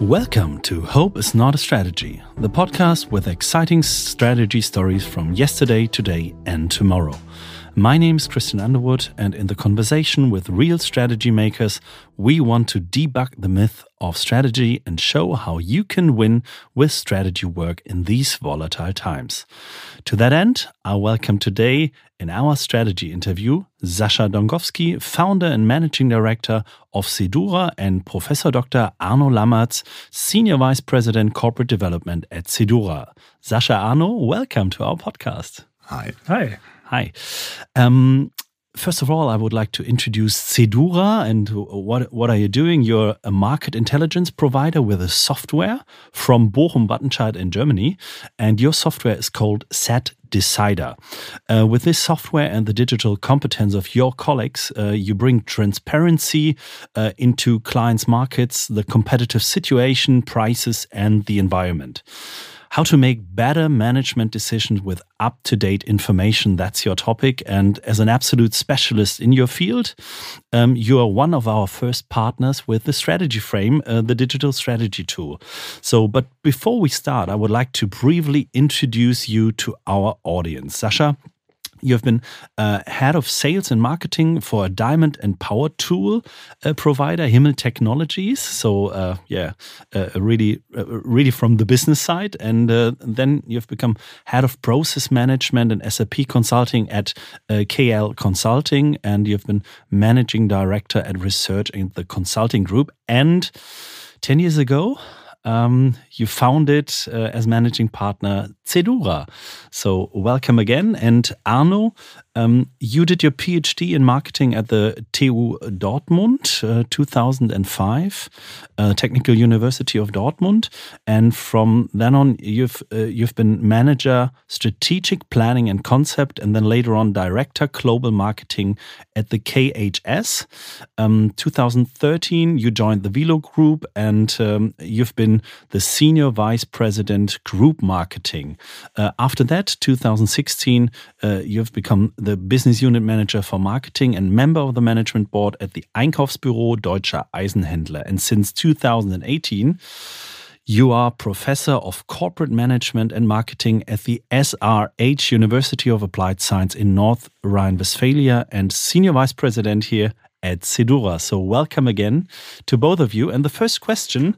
Welcome to Hope is Not a Strategy, the podcast with exciting strategy stories from yesterday, today, and tomorrow. My name is Christian Underwood, and in the conversation with real strategy makers, we want to debug the myth of strategy and show how you can win with strategy work in these volatile times. To that end, I welcome today in our strategy interview Sascha Dongowski, founder and managing director of Cedura, and Professor Dr. Arno Lammerts, senior vice president corporate development at Cedura. Sascha Arno, welcome to our podcast. Hi. Hi. Hi. Um, first of all, I would like to introduce Cedura and what what are you doing? You're a market intelligence provider with a software from Bochum Wattenscheid in Germany, and your software is called Set Decider. Uh, with this software and the digital competence of your colleagues, uh, you bring transparency uh, into clients' markets, the competitive situation, prices, and the environment how to make better management decisions with up to date information. That's your topic. And as an absolute specialist in your field, um, you are one of our first partners with the strategy frame, uh, the digital strategy tool. So, but before we start, I would like to briefly introduce you to our audience. Sascha, you have been uh, head of sales and marketing for a diamond and power tool uh, provider, Himmel Technologies. So, uh, yeah, uh, really, uh, really from the business side. And uh, then you've become head of process management and SAP consulting at KL Consulting. And you've been managing director at research in the consulting group. And 10 years ago, um, you founded uh, as managing partner Cedura. So, welcome again. And Arno, um, you did your PhD in marketing at the TU Dortmund, uh, 2005, uh, Technical University of Dortmund, and from then on, you've uh, you've been manager, strategic planning and concept, and then later on director global marketing at the KHS. Um, 2013, you joined the Wilo Group, and um, you've been the senior vice president group marketing. Uh, after that, 2016, uh, you've become the business unit manager for marketing and member of the management board at the Einkaufsbüro Deutscher Eisenhändler. And since 2018, you are professor of corporate management and marketing at the SRH University of Applied Science in North Rhine-Westphalia and senior vice president here at Cedura. So welcome again to both of you. And the first question,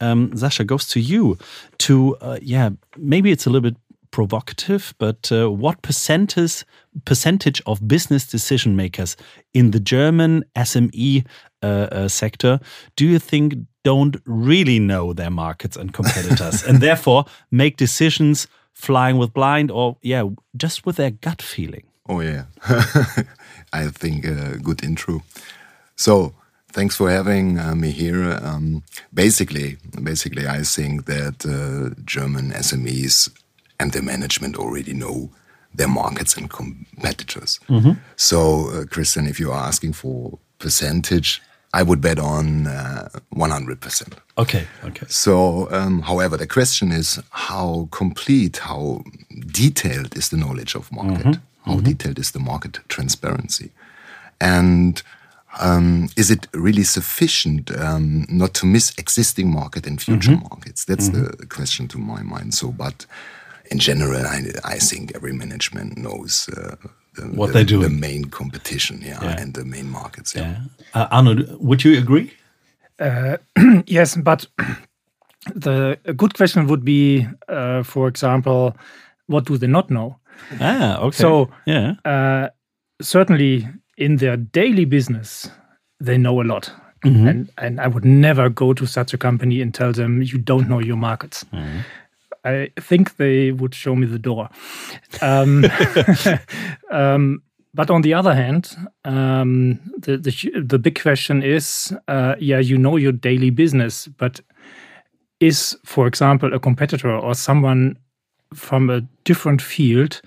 um, Sascha, goes to you. To uh, yeah, maybe it's a little bit provocative, but uh, what percentage percentage of business decision makers in the German SME uh, uh, sector do you think don't really know their markets and competitors, and therefore make decisions flying with blind or yeah, just with their gut feeling? Oh yeah, I think a good intro. So thanks for having uh, me here. Um, basically, basically, I think that uh, German SMEs and their management already know their markets and competitors. Mm -hmm. So, uh, Christian, if you're asking for percentage, I would bet on uh, 100%. Okay, okay. So, um, however, the question is how complete, how detailed is the knowledge of market? Mm -hmm. How mm -hmm. detailed is the market transparency? And um, is it really sufficient um, not to miss existing market and future mm -hmm. markets? That's mm -hmm. the question to my mind. So, but in general, I, I think every management knows uh, the, what the, they do, the main competition, yeah, yeah. and the main markets. Yeah. yeah. Uh, Arno, would you agree? Uh, yes, but the a good question would be, uh, for example, what do they not know? Ah, okay. So, yeah, uh, certainly in their daily business, they know a lot. Mm -hmm. And, and I would never go to such a company and tell them you don't know your markets. Mm -hmm. I think they would show me the door. Um, um, but on the other hand, um, the, the, the big question is, uh, yeah, you know your daily business, but is, for example, a competitor or someone from a different field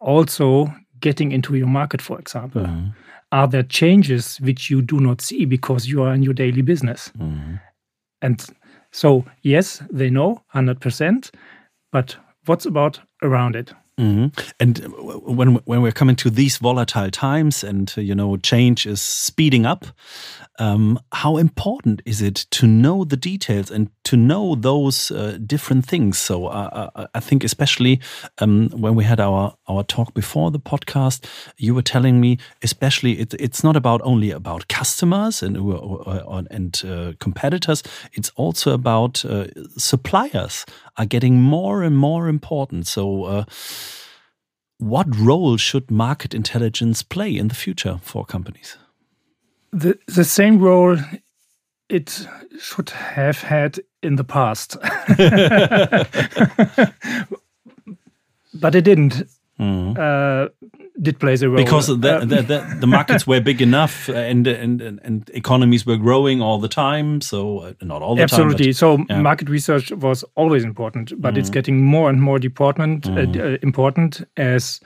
also getting into your market, for example? Mm -hmm. Are there changes which you do not see because you are in your daily business? Mm -hmm. And so, yes, they know 100%, but what's about around it? Mm -hmm. And when when we're coming to these volatile times, and you know, change is speeding up, um, how important is it to know the details and to know those uh, different things? So uh, uh I think especially um, when we had our our talk before the podcast, you were telling me especially it, it's not about only about customers and and uh, competitors. It's also about uh, suppliers are getting more and more important. So. Uh, what role should market intelligence play in the future for companies? The the same role it should have had in the past, but it didn't. Mm. Uh, did play a role because the, uh, the, the, the, markets were big enough and, and and economies were growing all the time. So uh, not all the absolutely. time. Absolutely. So yeah. market research was always important, but mm. it's getting more and more department, mm. uh, important as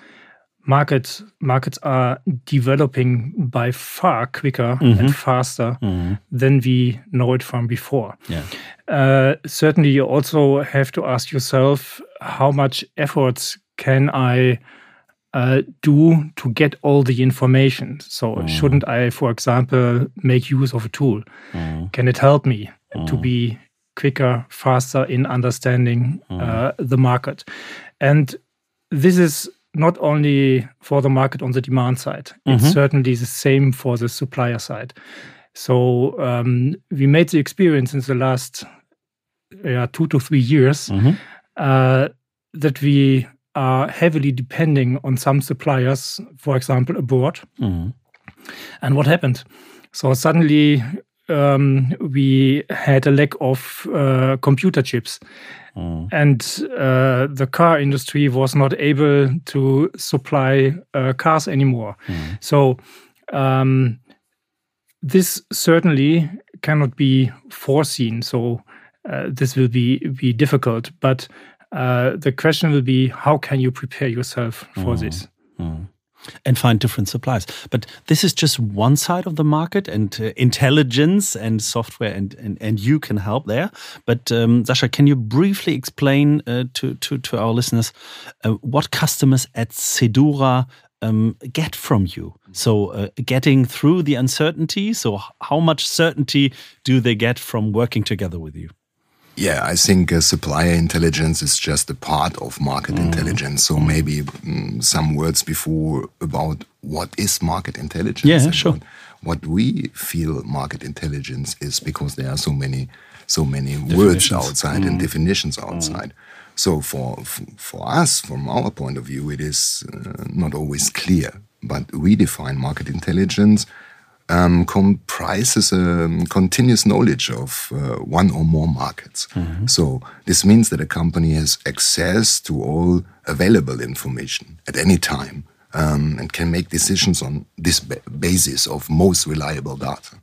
markets markets are developing by far quicker mm-hmm. and faster mm-hmm. than we know it from before. Yeah. Uh, certainly, you also have to ask yourself how much efforts can I uh, do to get all the information. So, mm. shouldn't I, for example, make use of a tool? Mm. Can it help me to mm. be quicker, faster in understanding mm. uh, the market? And this is not only for the market on the demand side, it's mm-hmm. certainly the same for the supplier side. So um, we made the experience in the last yeah, two to three years mm-hmm. uh, that we are heavily depending on some suppliers, for example, abroad. Mm-hmm. And what happened? So suddenly um, we had a lack of uh, computer chips. Mm. And uh, the car industry was not able to supply uh, cars anymore. Mm. So um, this certainly cannot be foreseen. So uh, this will be be difficult. But uh, the question will be, how can you prepare yourself for mm. this? Mm and find different suppliers. But this is just one side of the market, and uh, intelligence and software and, and, and you can help there. But um, Sascha, can you briefly explain uh, to, to, to our listeners uh, what customers at Cedura um, get from you? So, uh, getting through the uncertainty. So, how much certainty do they get from working together with you? Yeah, I think uh, supplier intelligence is just a part of market mm. intelligence. So maybe mm, some words before about what is market intelligence. Yeah, sure. What, we feel market intelligence is because there are so many, so many words outside mm. and definitions mm. outside. So for for us, from our point of view, it is uh, not always clear. But we define market intelligence um, comprises a continuous knowledge of uh, one or more markets. Mm-hmm. So this means that a company has access to all available information at any time um, and can make decisions on this ba- basis of most reliable data.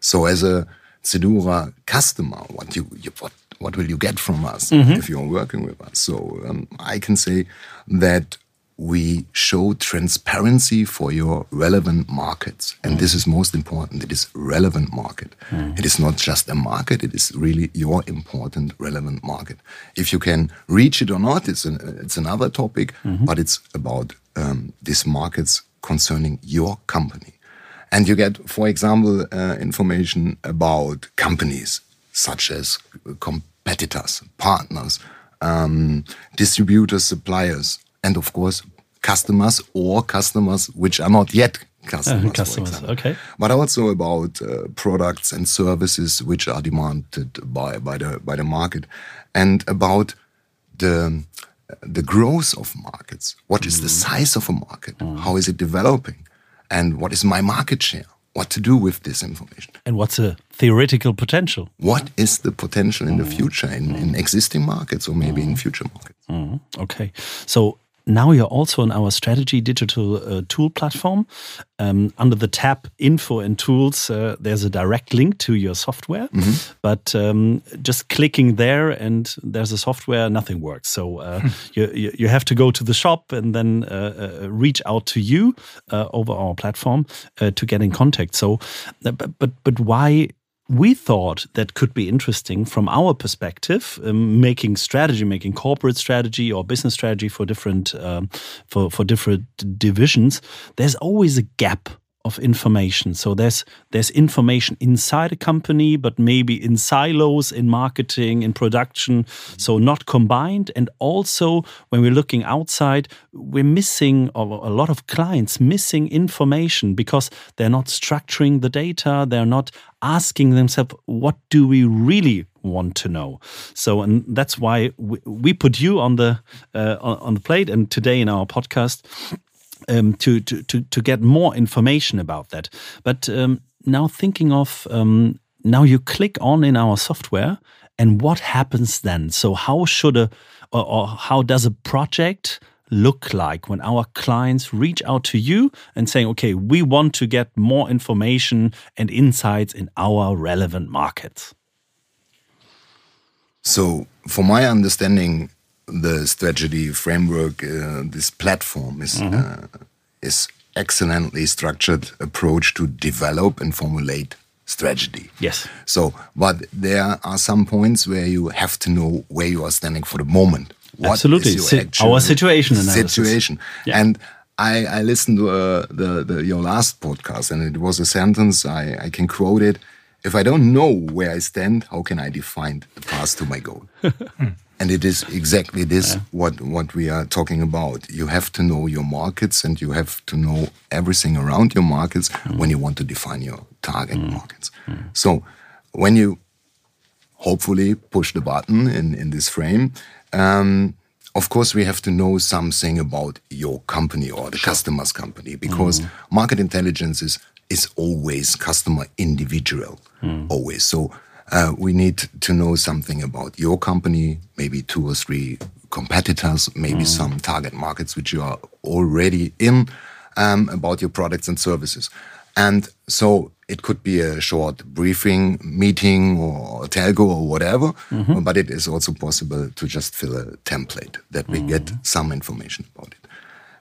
So as a Cedura customer, what you, you what what will you get from us mm-hmm. if you're working with us? So um, I can say that we show transparency for your relevant markets. And mm. this is most important. It is relevant market. Mm. It is not just a market. It is really your important relevant market. If you can reach it or not, it's, an, it's another topic, mm-hmm. but it's about um, these markets concerning your company. And you get, for example, uh, information about companies such as competitors, partners, um, distributors, suppliers, and of course customers or customers which are not yet customers. Uh, customers, okay. But also about uh, products and services which are demanded by by the by the market, and about the the growth of markets. What is mm. the size of a market? Mm. How is it developing? And what is my market share? What to do with this information? And what's the theoretical potential? What is the potential in mm. the future in, in existing markets or maybe in future markets? Okay. So now you're also on our strategy digital uh, tool platform. Um, under the tab info and tools, uh, there's a direct link to your software. Mm -hmm. But um, just clicking there and there's a software, nothing works. So uh, you, you have to go to the shop and then uh, uh, reach out to you uh, over our platform to get in contact. So, but, but, but why we thought that could be interesting from our perspective, um, making strategy, making corporate strategy or business strategy for different um, for for different divisions. There's always a gap of information. So there's there's information inside a company, but maybe in silos, in marketing, in production, so not combined. And also when we're looking outside, we're missing a lot of clients missing information because they're not structuring the data, they're not asking themselves, what do we really want to know? So, and that's why we, we put you on the uh, on the plate, and today in our podcast um, to, to, to, to get more information about that. But um, now thinking of um, now you click on in our software and what happens then? So how should a or, or how does a project look like when our clients reach out to you and saying, okay, we want to get more information and insights in our relevant markets? So, for my understanding, the strategy framework, uh, this platform is mm -hmm. uh, is excellently structured approach to develop and formulate strategy. Yes. So, but there are some points where you have to know where you are standing for the moment. What Absolutely. Our situation analysis. Situation. Yeah. And I, I listened to uh, the, the, your last podcast, and it was a sentence I, I can quote it. If I don't know where I stand, how can I define the path to my goal? And it is exactly this yeah. what what we are talking about. You have to know your markets and you have to know everything around your markets mm. when you want to define your target mm. markets. Mm. So when you hopefully push the button in, in this frame, um, of course we have to know something about your company or the sure. customer's company because mm. market intelligence is is always customer individual, mm. always. So uh, we need to know something about your company, maybe two or three competitors, maybe mm. some target markets which you are already in, um, about your products and services. And so it could be a short briefing meeting or telco or whatever, mm -hmm. but it is also possible to just fill a template that we mm get some information about it.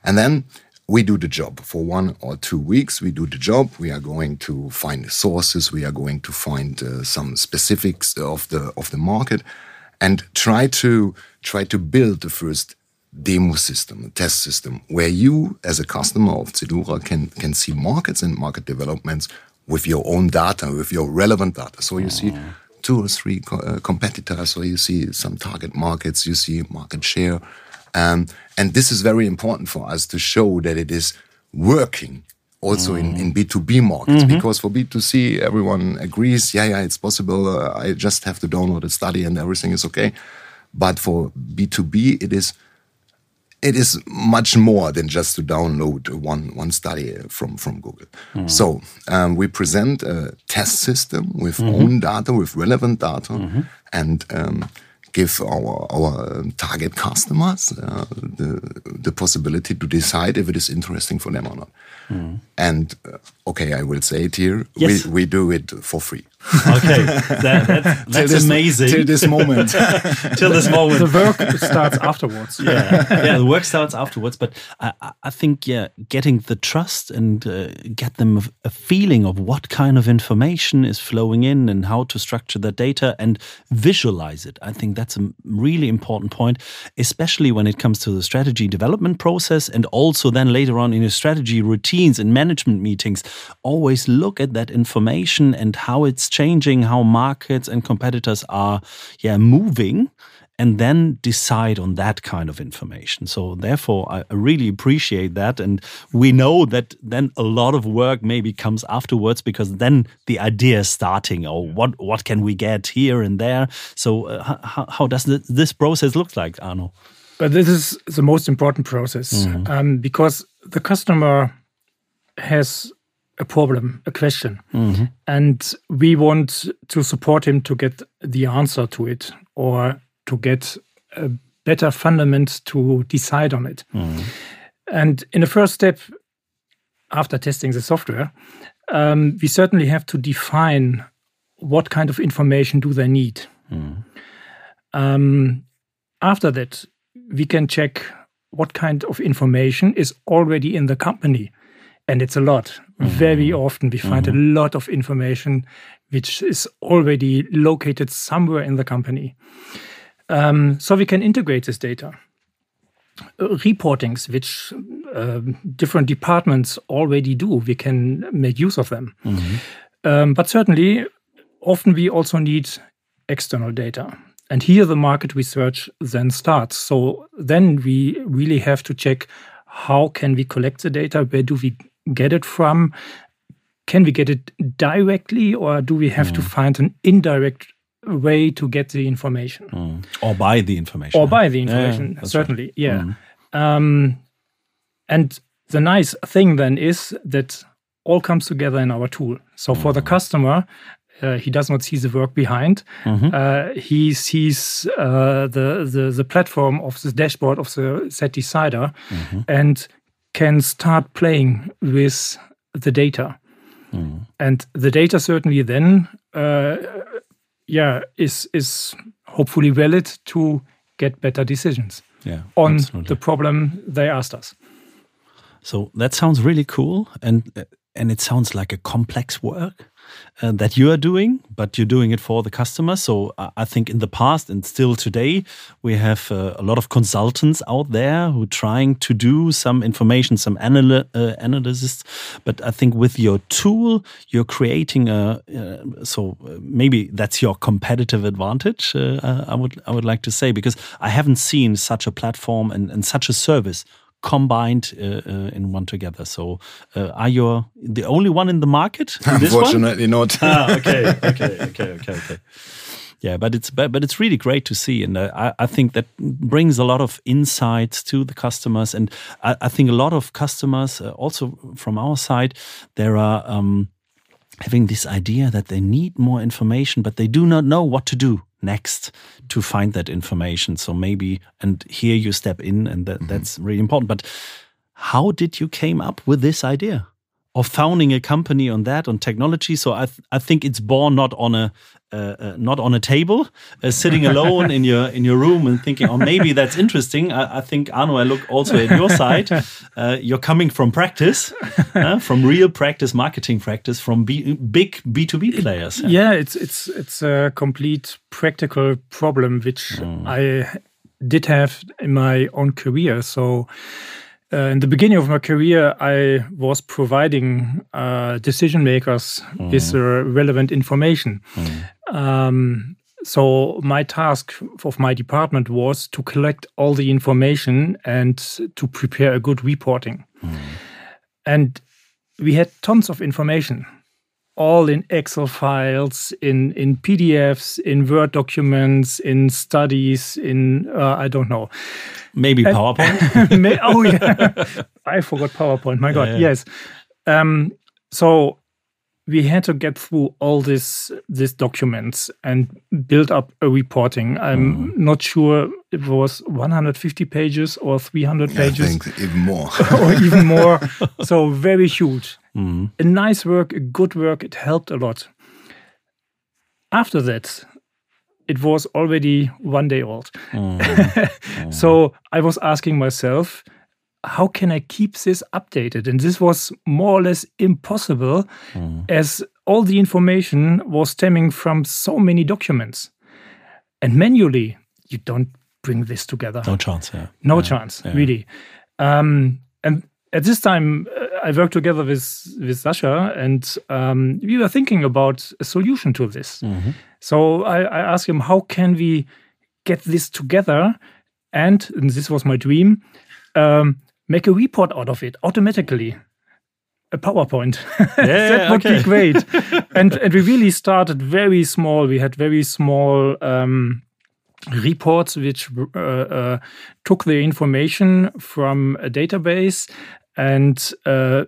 And then we do the job for one or two weeks. We do the job. We are going to find sources. We are going to find uh, some specifics of the of the market, and try to try to build the first demo system, a test system, where you, as a customer of Cedura, can can see markets and market developments with your own data, with your relevant data. So you see two or three co uh, competitors, so you see some target markets, you see market share um, and this is very important for us to show that it is working also mm. in, in B2B markets, mm -hmm. because for B2C, everyone agrees, yeah, yeah, it's possible. Uh, I just have to download a study and everything is okay. But for B2B, it is it is much more than just to download one one study from from Google. Mm. So um, we present a test system with -hmm. own data, with relevant data, -hmm. and um, give our our target customers uh, the the possibility to decide if it is interesting for them or not. Mm. And uh, okay, I will say it here: yes. we we do it for free. Okay, that, that's, that's till amazing. till this moment. till this moment. The work starts afterwards. Yeah, yeah, the work starts afterwards. But I, I think yeah, getting the trust and uh, get them a feeling of what kind of information is flowing in and how to structure the data and visualize it. I think that's a really important point, especially when it comes to the strategy development process and also then later on in your strategy routines and management meetings. Always look at that information and how it's changing how markets and competitors are yeah moving and then decide on that kind of information. So therefore, I really appreciate that, and we know that then a lot of work maybe comes afterwards because then the idea is starting. Or oh, what what can we get here and there? So uh, how, how does this process look like, Arno? But this is the most important process mm -hmm. um, because the customer has a problem, a question, mm -hmm. and we want to support him to get the answer to it or to get a better fundament to decide on it. Mm -hmm. And in the first step, after testing the software, um, we certainly have to define what kind of information do they need. Mm -hmm. um, after that, we can check what kind of information is already in the company and it's a lot. Mm -hmm. Very often we find mm -hmm. a mm-hmm. lot of information which is already located somewhere in the company. Um, so we can integrate this data. reportings which uh, different departments already do. We can make use of them. Um, but certainly, often we also need external data. And here the market research then starts. So then we really have to check how can we collect the data? Where do we get it from? Can we get it directly or do we have to find an indirect way to get the information? Or buy the information. Or buy the information, that's certainly. right. Yeah. Mhm. Um, and the nice thing then is that all comes together in our tool. So for the customer, uh, he does not see the work behind. Uh, he sees uh, the, the the platform of the dashboard of the CedDecider, and can start playing with the data. And the data certainly then, uh, yeah, is is hopefully valid to get better decisions Yeah, on absolutely. the problem they asked us. So that sounds really cool, and uh, and it sounds like a complex work uh, that you are doing, but you're doing it for the customer. So I think in the past and still today, we have uh, a lot of consultants out there who are trying to do some information, some anal uh, analysis. But I think with your tool, you're creating a uh, so uh, maybe that's your competitive advantage. I would I would like to say because I haven't seen such a platform and, and such a service combined uh, uh, in one together. So, uh, are you the only one in the market? in this one? Unfortunately, not. ah, okay, okay, okay, okay, okay. Yeah, but it's but, but it's really great to see, and I, I think that brings a lot of insights to the customers, and I, I think a lot of customers, uh, also from our side, there are um, having this idea that they need more information, but they do not know what to do next to find that information. So maybe, and here you step in, and that, mm-hmm. that's really important. But how did you came up with this idea of founding a company on that on technology? So I th I think it's born not on a uh, uh, not on a table, uh, sitting alone in your in your room and thinking, oh, maybe that's interesting. I, I think Arno, I look also at your side. Uh, you're coming from practice, uh, from real practice, marketing practice, from B big B two B players. Yeah, it's it's it's a complete practical problem which I did have in my own career. So. Uh, in the beginning of my career, I was providing uh, decision makers with uh, relevant information. Um, so my task of my department was to collect all the information and to prepare a good reporting. And we had tons of information, all in Excel files, in in PDFs, in Word documents, in studies, in uh, I don't know. Maybe PowerPoint. May- oh yeah, I forgot PowerPoint. My God, Yeah. yes. Um, so we had to get through all this these documents and build up a reporting. I'm Mm-hmm. not sure it was 150 pages or 300 I pages think even more. or even more. so very huge. Mhm. A nice work, a good work. It helped a lot. After that, it was already one day old. so I was asking myself, how can I keep this updated? And this was more or less impossible as all the information was stemming from so many documents. And manually, you don't bring this together. No chance. Yeah. No chance, really. Um, and at this time, uh, I worked together with with Sascha, and um, we were thinking about a solution to this. So I, I asked him, how can we get this together? And, and this was my dream, um, make a report out of it automatically. A PowerPoint. that yeah, would okay. be great. and and we really started very small. We had very small um, reports which uh, uh, took the information from a database and uh,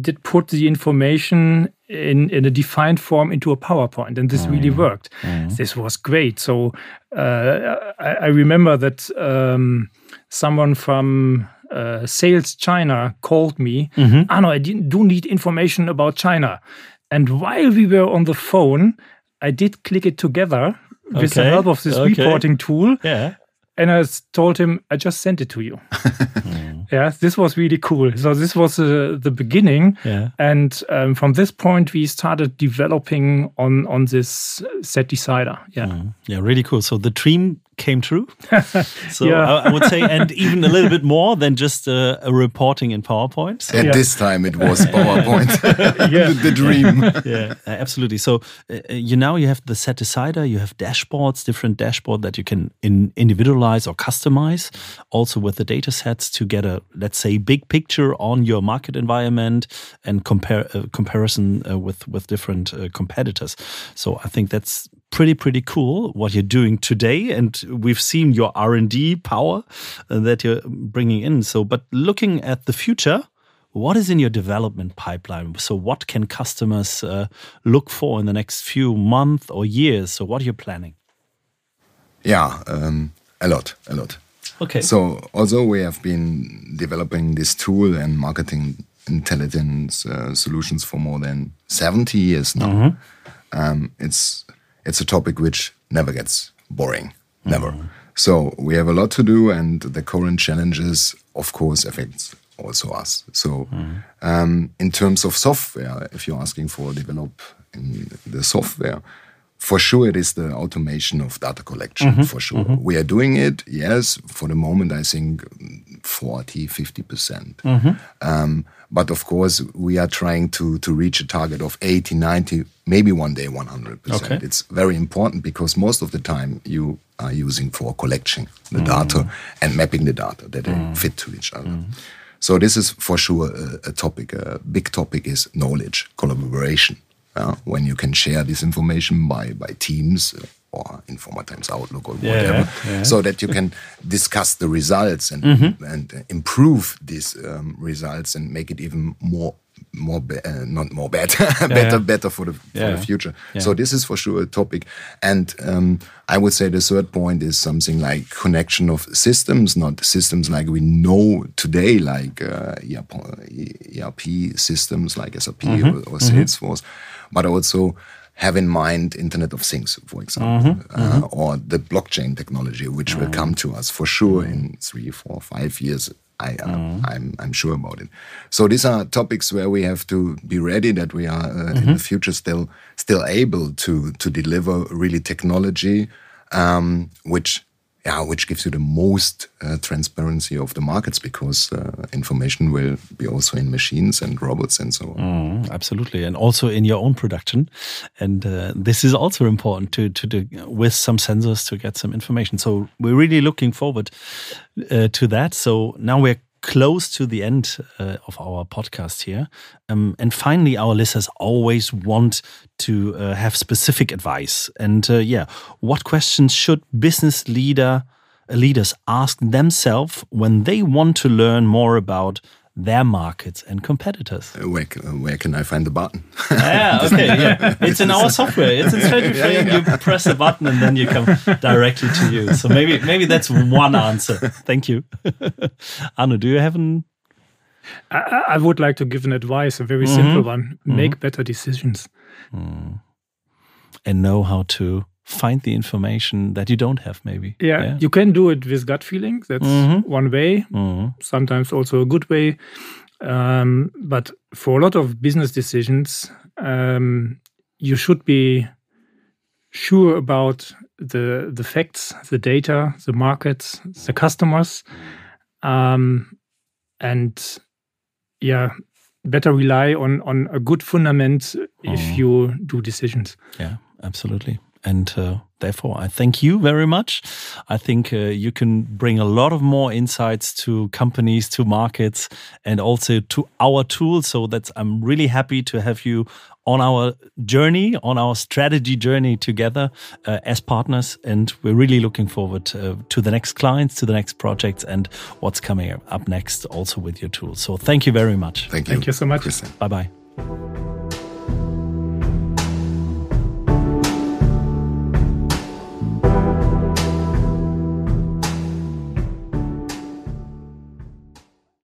did put the information in, in a defined form into a PowerPoint. And this really worked. This was great. So uh, I, I remember that um, someone from uh, Sales China called me. Arno, I didn't- do need information about China. And while we were on the phone, I did click it together with the help of this okay. reporting tool. Yeah. And I told him, I just sent it to you. yeah, this was really cool. So, this was uh, the beginning. Yeah. And um, from this point, we started developing on, on this CedDecider. Yeah. Yeah, really cool. So the dream came true. so Yeah. I, I would say, and even a little bit more than just a, a reporting in PowerPoint. So, At Yeah. this time, it was PowerPoint, the, the dream. yeah, absolutely. So uh, you now you have the CedDecider, you have dashboards, different dashboard that you can in, individualize or customize, also with the data sets to get a let's say big picture on your market environment and compare uh, comparison uh, with with different uh, competitors. So I think that's pretty pretty cool what you're doing today, and we've seen your R and D power uh, that you're bringing in. So, but looking at the future. What is in your development pipeline? So, what can customers uh, look for in the next few months or years? So, what are you planning? Yeah, um, a lot, a lot. Okay. So, although we have been developing this tool and marketing intelligence uh, solutions for more than 70 years now, um, it's it's a topic which never gets boring, mm-hmm. never. So we have a lot to do, and the current challenges, of course, affects also us. So, mm-hmm. um, in terms of software, if you're asking for develop in the software, for sure it is the automation of data collection mm-hmm. for sure. We are doing it yes for the moment i think 40 50 percent. Um, but of course we are trying to to reach a target of 80 90 maybe one day 100 percent. Okay. it's very important because most of the time you are using for collecting the data and mapping the data that they fit to each other. So this is for sure a, a topic. A big topic is knowledge collaboration. Uh, when you can share this information by by Teams uh, or Informa Times Outlook or Yeah, whatever, yeah. so that you can discuss the results and and uh, improve these um, results and make it even more more be- uh, not more better better better for the for the future. So this is for sure a topic, and um, I would say the third point is something like connection of systems, not systems like we know today, like uh, ERP, systems like SAP or, or Salesforce, but also have in mind Internet of Things, for example, uh, or the blockchain technology, which will come to us for sure in three, four, five years. I, uh, I'm, I'm sure about it. So these are topics where we have to be ready that we are uh, in the future still still able to to deliver really technology, um, which yeah, which gives you the most uh, transparency of the markets because uh, information will be also in machines and robots and so on. Mm, absolutely, and also in your own production, and uh, this is also important to to do with some sensors to get some information. So we're really looking forward uh, to that. So now we're close to the end uh, of our podcast here, um, and finally, our listeners always want to uh, have specific advice. And uh, yeah, what questions should business leader leaders ask themselves when they want to learn more about their markets and competitors? Uh, Where, uh, where can I find the button? Yeah, okay, yeah. It's in our software. It's in Strategy Frame. You press a button and then you come directly to you. So maybe maybe that's one answer. Thank you. Arno, do you have an I, I would like to give an advice, a very simple one. Make better decisions. and know how to find the information that you don't have maybe? Yeah, you can do it with gut feeling. That's one way. Mhm. Sometimes also a good way. Um, but for a lot of business decisions, um, you should be sure about the the facts, the data, the markets, the customers, um, and yeah, better rely on on a good fundament if you do decisions. Yeah, absolutely. And uh, therefore, I thank you very much. I think uh, you can bring a lot of more insights to companies, to markets, and also to our tools. So that's I'm really happy to have you on our journey, on our strategy journey together uh, as partners. And we're really looking forward uh, to the next clients, to the next projects, and what's coming up next also with your tools. So thank you very much. Thank you. Thank you so much. Christian. Bye bye.